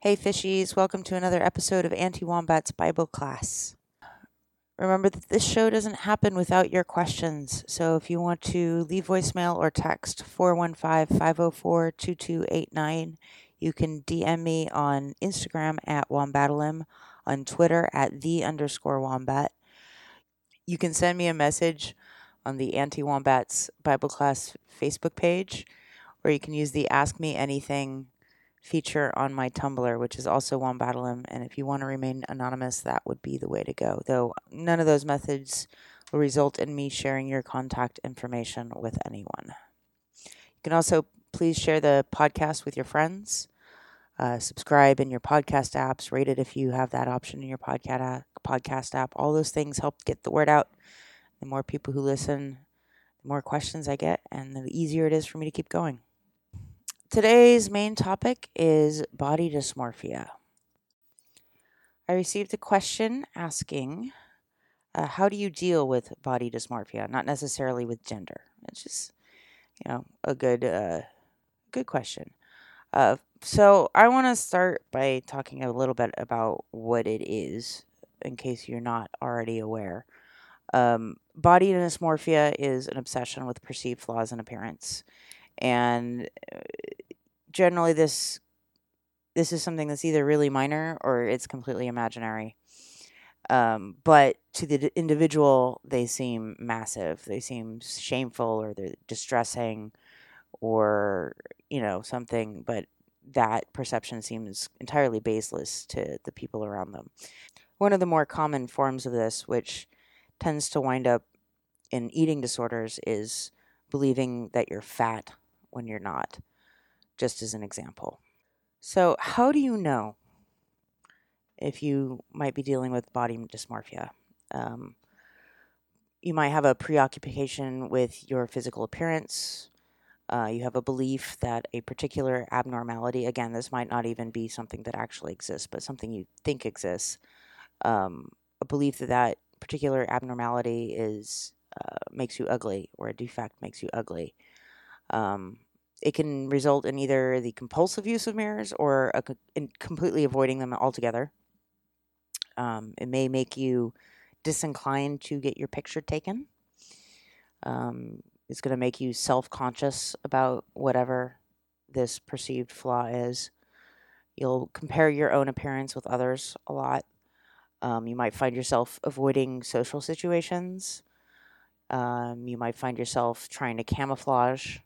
Hey, fishies, welcome to another episode of Auntie Wombat's Bible class. Remember that this show doesn't happen without your questions. So if you want to leave voicemail or text 415 504 2289, you can DM me on Instagram at Wombatalim, on Twitter at the underscore Wombat. You can send me a message on the Auntie Wombats Bible class Facebook page, or you can use the Ask Me Anything feature on my Tumblr, which is also Wombatalim. And if you want to remain anonymous, that would be the way to go. Though none of those methods will result in me sharing your contact information with anyone. You can also please share the podcast with your friends. Uh, subscribe in your podcast apps. Rate it if you have that option in your podcast podcast app. All those things help get the word out. The more people who listen, the more questions I get, and the easier it is for me to keep going. Today's main topic is body dysmorphia. I received a question asking, uh, How do you deal with body dysmorphia? Not necessarily with gender. It's just, you know, a good, uh, good question. Uh, so I want to start by talking a little bit about what it is, in case you're not already aware. Um, body dysmorphia is an obsession with perceived flaws in appearance, and uh, generally this this is something that's either really minor or it's completely imaginary. Um, but to the individual, they seem massive. They seem shameful or they're distressing or, you know, something. But that perception seems entirely baseless to the people around them. One of the more common forms of this, which tends to wind up in eating disorders, is believing that you're fat when you're not, just as an example. So, how do you know if you might be dealing with body dysmorphia? Um, you might have a preoccupation with your physical appearance. Uh, you have a belief that a particular abnormality, again, this might not even be something that actually exists, but something you think exists, um, a belief that that particular abnormality is uh, makes you ugly or a defect makes you ugly. Um, it can result in either the compulsive use of mirrors or a, completely avoiding them altogether. Um, it may make you disinclined to get your picture taken. Um, it's going to make you self conscious about whatever this perceived flaw is. You'll compare your own appearance with others a lot. Um, you might find yourself avoiding social situations. Um, you might find yourself trying to camouflage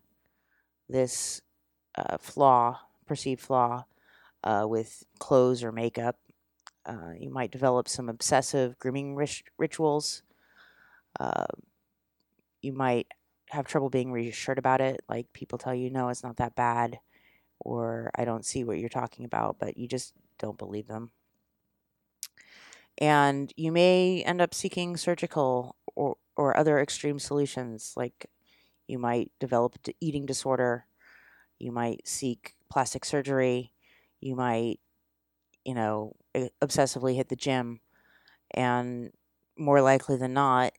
this uh, flaw, perceived flaw, uh, with clothes or makeup. Uh, you might develop some obsessive grooming rit- rituals. Uh, you might have trouble being reassured about it. Like people tell you, no, it's not that bad, or I don't see what you're talking about, but you just don't believe them. And you may end up seeking surgical or, or other extreme solutions, like you might develop eating disorder. You might seek plastic surgery. You might, you know, obsessively hit the gym. And more likely than not,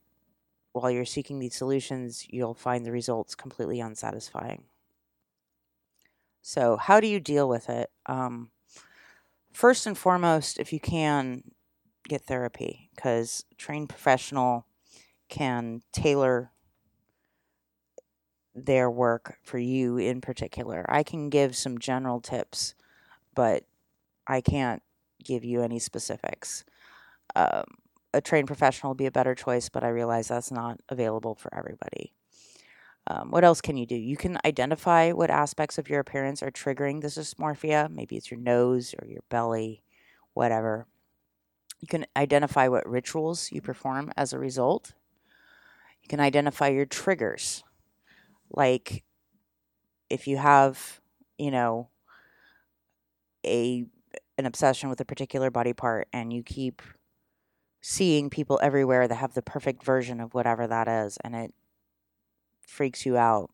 while you're seeking these solutions, you'll find the results completely unsatisfying. So, how do you deal with it? Um, first and foremost, if you can, get therapy because trained professional can tailor their work for you in particular. I can give some general tips, but I can't give you any specifics. Um, a trained professional would be a better choice, but I realize that's not available for everybody. Um, what else can you do? You can identify what aspects of your appearance are triggering this dysmorphia. Maybe it's your nose or your belly, whatever. You can identify what rituals you perform as a result. You can identify your triggers. Like if you have, you know, a an obsession with a particular body part and you keep seeing people everywhere that have the perfect version of whatever that is and it freaks you out.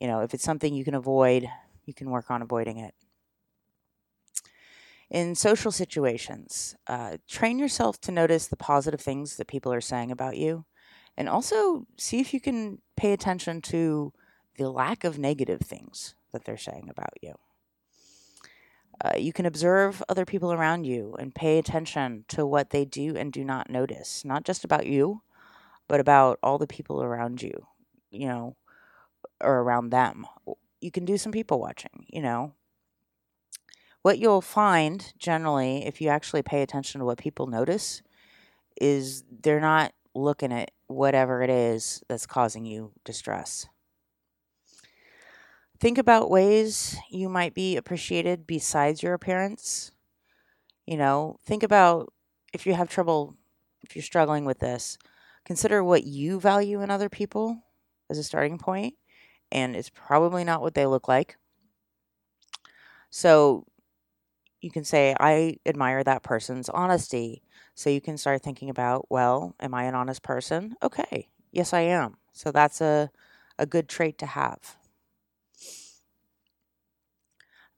You know, if it's something you can avoid, you can work on avoiding it. In social situations, uh, train yourself to notice the positive things that people are saying about you and also see if you can pay attention to the lack of negative things that they're saying about you. Uh, you can observe other people around you and pay attention to what they do and do not notice, not just about you, but about all the people around you, you know, or around them. You can do some people watching, you know. What you'll find generally, if you actually pay attention to what people notice, is they're not looking at whatever it is that's causing you distress. Think about ways you might be appreciated besides your appearance. You know, think about if you have trouble, if you're struggling with this, consider what you value in other people as a starting point, and it's probably not what they look like. So you can say, I admire that person's honesty. So you can start thinking about, well, am I an honest person? Okay, yes, I am. So that's a, a good trait to have.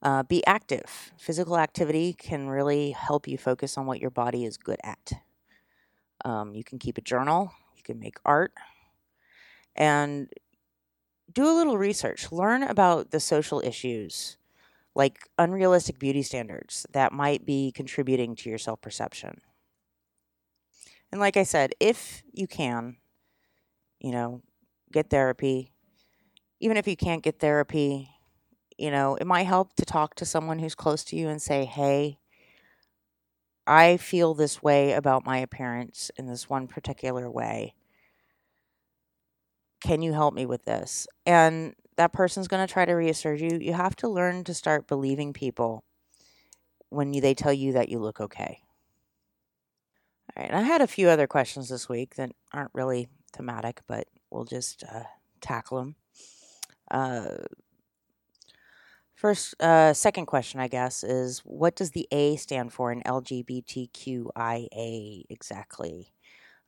Uh, be active. Physical activity can really help you focus on what your body is good at. Um, you can keep a journal, you can make art, and do a little research. Learn about the social issues like unrealistic beauty standards that might be contributing to your self perception. And like I said, if you can, you know, get therapy, even if you can't get therapy, you know, it might help to talk to someone who's close to you and say, hey, I feel this way about my appearance in this one particular way. Can you help me with this? And that person's going to try to reassure you. You have to learn to start believing people when you, they tell you that you look okay. All right, I had a few other questions this week that aren't really thematic, but we'll just uh, tackle them. Uh, first, uh, second question, I guess, is what does the A stand for in LGBTQIA exactly?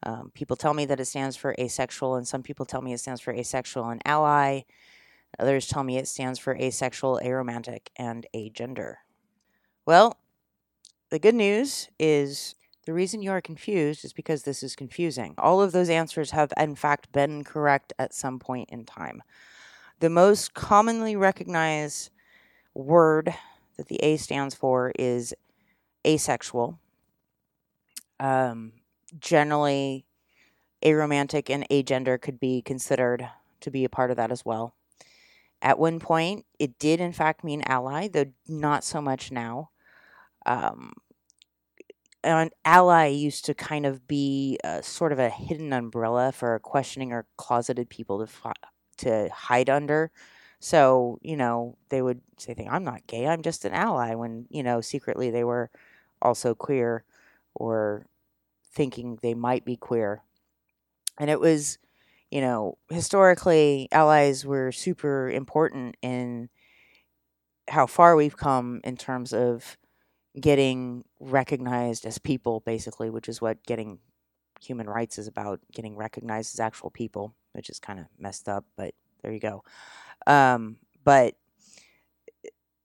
Um, people tell me that it stands for asexual, and some people tell me it stands for asexual and ally. Others tell me it stands for asexual, aromantic, and agender. Well, the good news is the reason you are confused is because this is confusing. All of those answers have, in fact, been correct at some point in time. The most commonly recognized word that the A stands for is asexual. Um, generally, aromantic and agender could be considered to be a part of that as well. At one point, it did in fact mean ally, though not so much now. Um, an ally used to kind of be a, sort of a hidden umbrella for questioning or closeted people to to hide under. So you know they would say, "Thing "I'm not gay. I'm just an ally," when you know secretly they were also queer or thinking they might be queer. And it was you know, historically, allies were super important in how far we've come in terms of getting recognized as people, basically, which is what getting human rights is about getting recognized as actual people, which is kind of messed up, but there you go. Um, but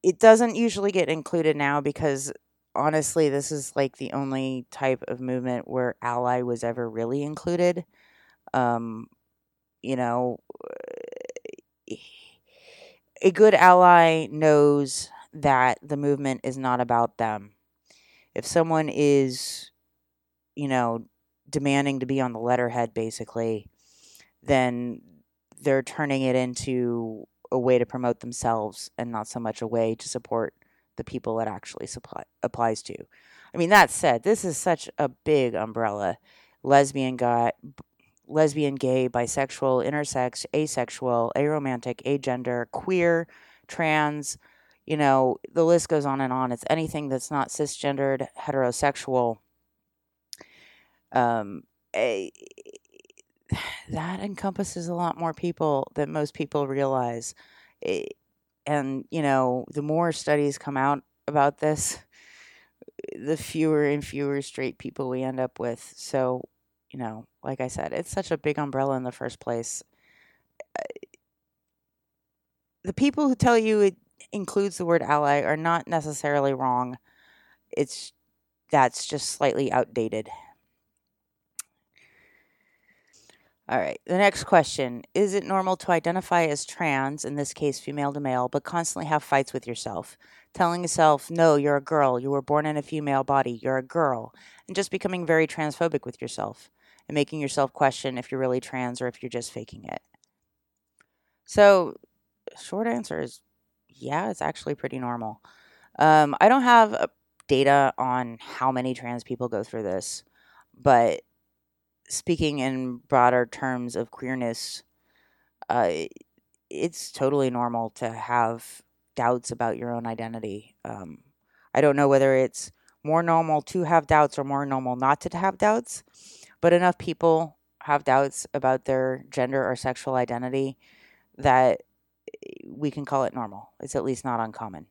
it doesn't usually get included now because honestly, this is like the only type of movement where ally was ever really included. Um, you know, eh, a good ally knows that the movement is not about them. If someone is, you know, demanding to be on the letterhead, basically, then they're turning it into a way to promote themselves and not so much a way to support the people it actually supply, applies to. I mean, that said, this is such a big umbrella. Lesbian, guy, lesbian, gay, bisexual, intersex, asexual, aromantic, agender, queer, trans, you know, the list goes on and on. It's anything that's not cisgendered, heterosexual. Um, a, that encompasses a lot more people than most people realize. and, you know, the more studies come out about this, the fewer and fewer straight people we end up with. So, you know, like I said, it's such a big umbrella in the first place. The people who tell you it includes the word ally are not necessarily wrong. It's that's just slightly outdated. All right. The next question Is it normal to identify as trans, in this case female to male, but constantly have fights with yourself? Telling yourself, no, you're a girl, you were born in a female body, you're a girl, and just becoming very transphobic with yourself and making yourself question if you're really trans or if you're just faking it. So, short answer is yeah, it's actually pretty normal. Um, I don't have data on how many trans people go through this, but speaking in broader terms of queerness, uh, it's totally normal to have doubts about your own identity. Um, I don't know whether it's more normal to have doubts or more normal not to have doubts, but enough people have doubts about their gender or sexual identity that we can call it normal. It's at least not uncommon.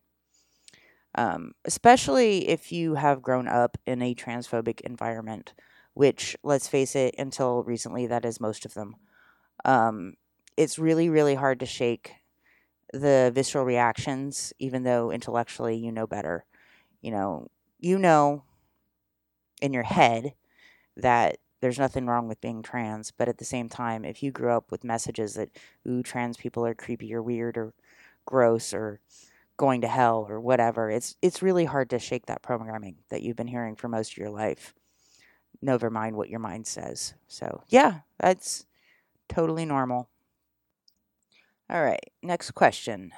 Um, especially if you have grown up in a transphobic environment which, let's face it, until recently, that is most of them. Um, it's really, really hard to shake the visceral reactions, even though intellectually you know better. You know, you know in your head that there's nothing wrong with being trans, but at the same time, if you grew up with messages that, ooh, trans people are creepy or weird or gross or going to hell or whatever, it's it's really hard to shake that programming that you've been hearing for most of your life never mind what your mind says. So, yeah, that's totally normal. All right, next question.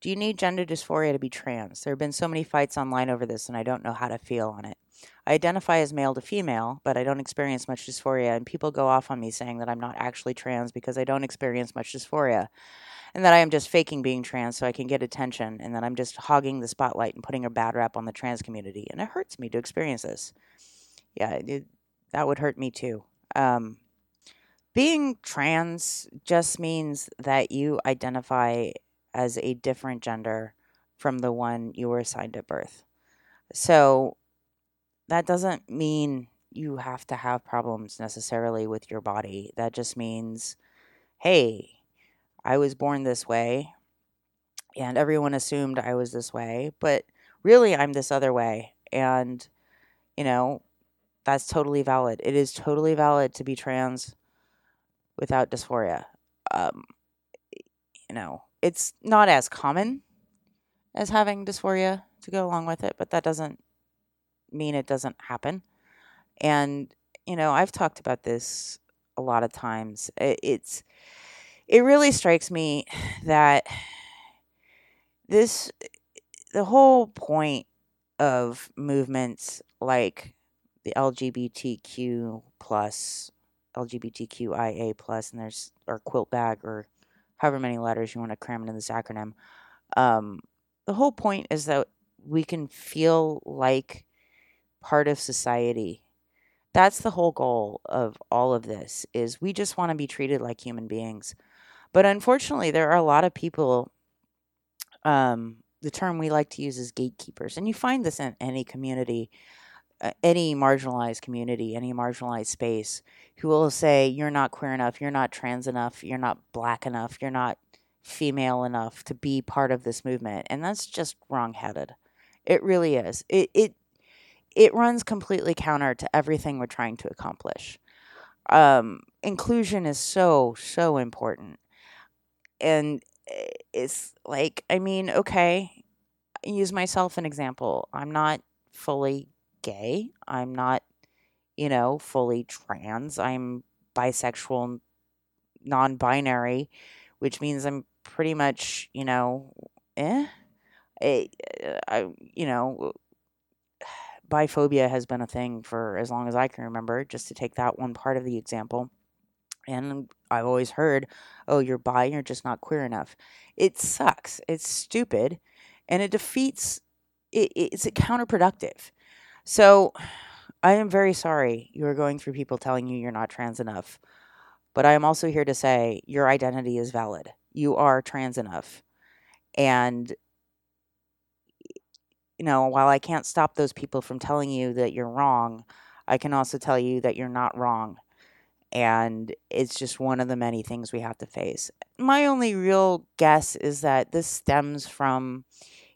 Do you need gender dysphoria to be trans? There have been so many fights online over this, and I don't know how to feel on it. I identify as male to female, but I don't experience much dysphoria, and people go off on me saying that I'm not actually trans because I don't experience much dysphoria, and that I am just faking being trans so I can get attention, and that I'm just hogging the spotlight and putting a bad rap on the trans community, and it hurts me to experience this yeah, it, that would hurt me too. Um, being trans just means that you identify as a different gender from the one you were assigned at birth. So that doesn't mean you have to have problems necessarily with your body. That just means, hey, I was born this way and everyone assumed I was this way, but really I'm this other way. And, you know, that's totally valid. It is totally valid to be trans without dysphoria. Um, you know, it's not as common as having dysphoria to go along with it, but that doesn't mean it doesn't happen. And you know, I've talked about this a lot of times. It's it really strikes me that this the whole point of movements like the LGBTQ plus, LGBTQIA plus, and there's or QUILTBAG or however many letters you want to cram into this acronym. Um, the whole point is that we can feel like part of society. That's the whole goal of all of this is we just want to be treated like human beings. But unfortunately, there are a lot of people um, the term we like to use is gatekeepers. And you find this in any community any marginalized community, any marginalized space, who will say, You're not queer enough, you're not trans enough, you're not black enough, you're not female enough to be part of this movement. And that's just wrongheaded. It really is. It, it, it runs completely counter to everything we're trying to accomplish. Um, inclusion is so, so important. And it's like, I mean, okay, use myself an example. I'm not fully gay. I'm not, you know, fully trans. I'm bisexual, non binary, which means I'm pretty much, you know, eh. I, eh, I, you know, biphobia has been a thing for as long as I can remember, just to take that one part of the example. And I've always heard, oh, you're bi, you're just not queer enough. It sucks. It's stupid. And it defeats, it, it's counterproductive. So I am very sorry you are going through people telling you you're not trans enough. But I am also here to say your identity is valid. You are trans enough. And, you know, while I can't stop those people from telling you that you're wrong, I can also tell you that you're not wrong. And it's just one of the many things we have to face. My only real guess is that this stems from,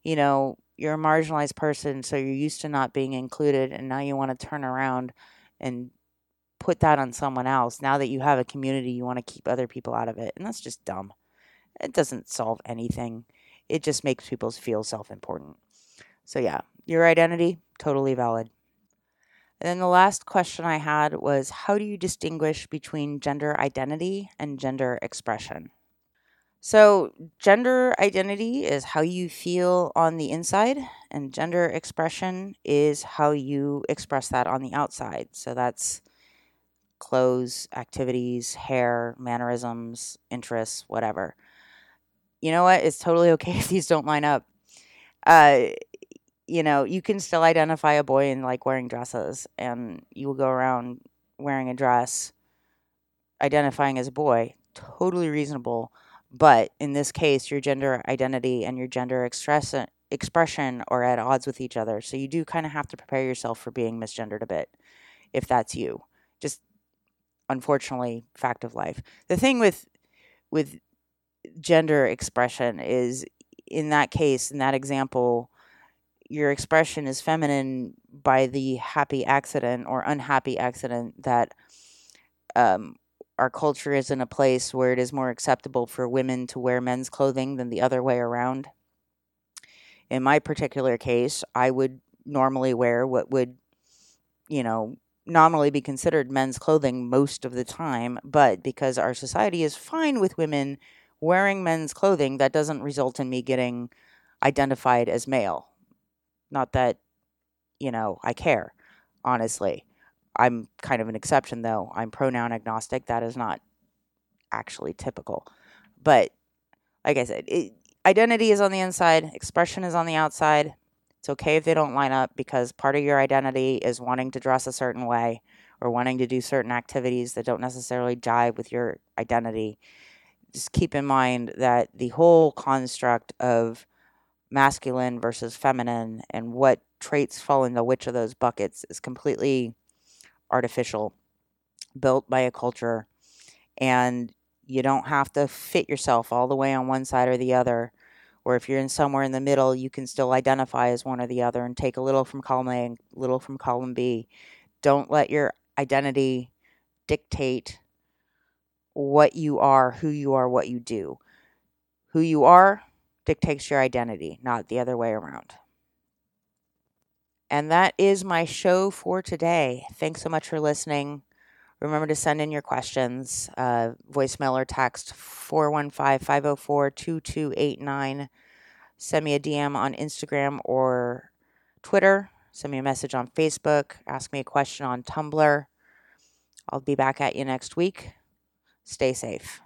you know, you're a marginalized person, so you're used to not being included, and now you want to turn around and put that on someone else. Now that you have a community, you want to keep other people out of it. And that's just dumb. It doesn't solve anything, it just makes people feel self important. So, yeah, your identity, totally valid. And then the last question I had was How do you distinguish between gender identity and gender expression? So, gender identity is how you feel on the inside, and gender expression is how you express that on the outside. So, that's clothes, activities, hair, mannerisms, interests, whatever. You know what? It's totally okay if these don't line up. Uh, you know, you can still identify a boy in like wearing dresses, and you will go around wearing a dress, identifying as a boy. Totally reasonable but in this case, your gender identity and your gender express- expression are at odds with each other. So you do kind of have to prepare yourself for being misgendered a bit if that's you. Just unfortunately, fact of life. The thing with with gender expression is in that case, in that example, your expression is feminine by the happy accident or unhappy accident that um, our culture is in a place where it is more acceptable for women to wear men's clothing than the other way around. In my particular case, I would normally wear what would, you know, nominally be considered men's clothing most of the time, but because our society is fine with women wearing men's clothing, that doesn't result in me getting identified as male. Not that, you know, I care, honestly. I'm kind of an exception though. I'm pronoun agnostic. That is not actually typical. But like I said, it, identity is on the inside, expression is on the outside. It's okay if they don't line up because part of your identity is wanting to dress a certain way or wanting to do certain activities that don't necessarily jive with your identity. Just keep in mind that the whole construct of masculine versus feminine and what traits fall into which of those buckets is completely artificial, built by a culture, and you don't have to fit yourself all the way on one side or the other. Or if you're in somewhere in the middle, you can still identify as one or the other and take a little from column A and a little from column B. Don't let your identity dictate what you are, who you are, what you do. Who you are dictates your identity, not the other way around. And that is my show for today. Thanks so much for listening. Remember to send in your questions, uh, voicemail or text 415 504 2289. Send me a DM on Instagram or Twitter. Send me a message on Facebook. Ask me a question on Tumblr. I'll be back at you next week. Stay safe.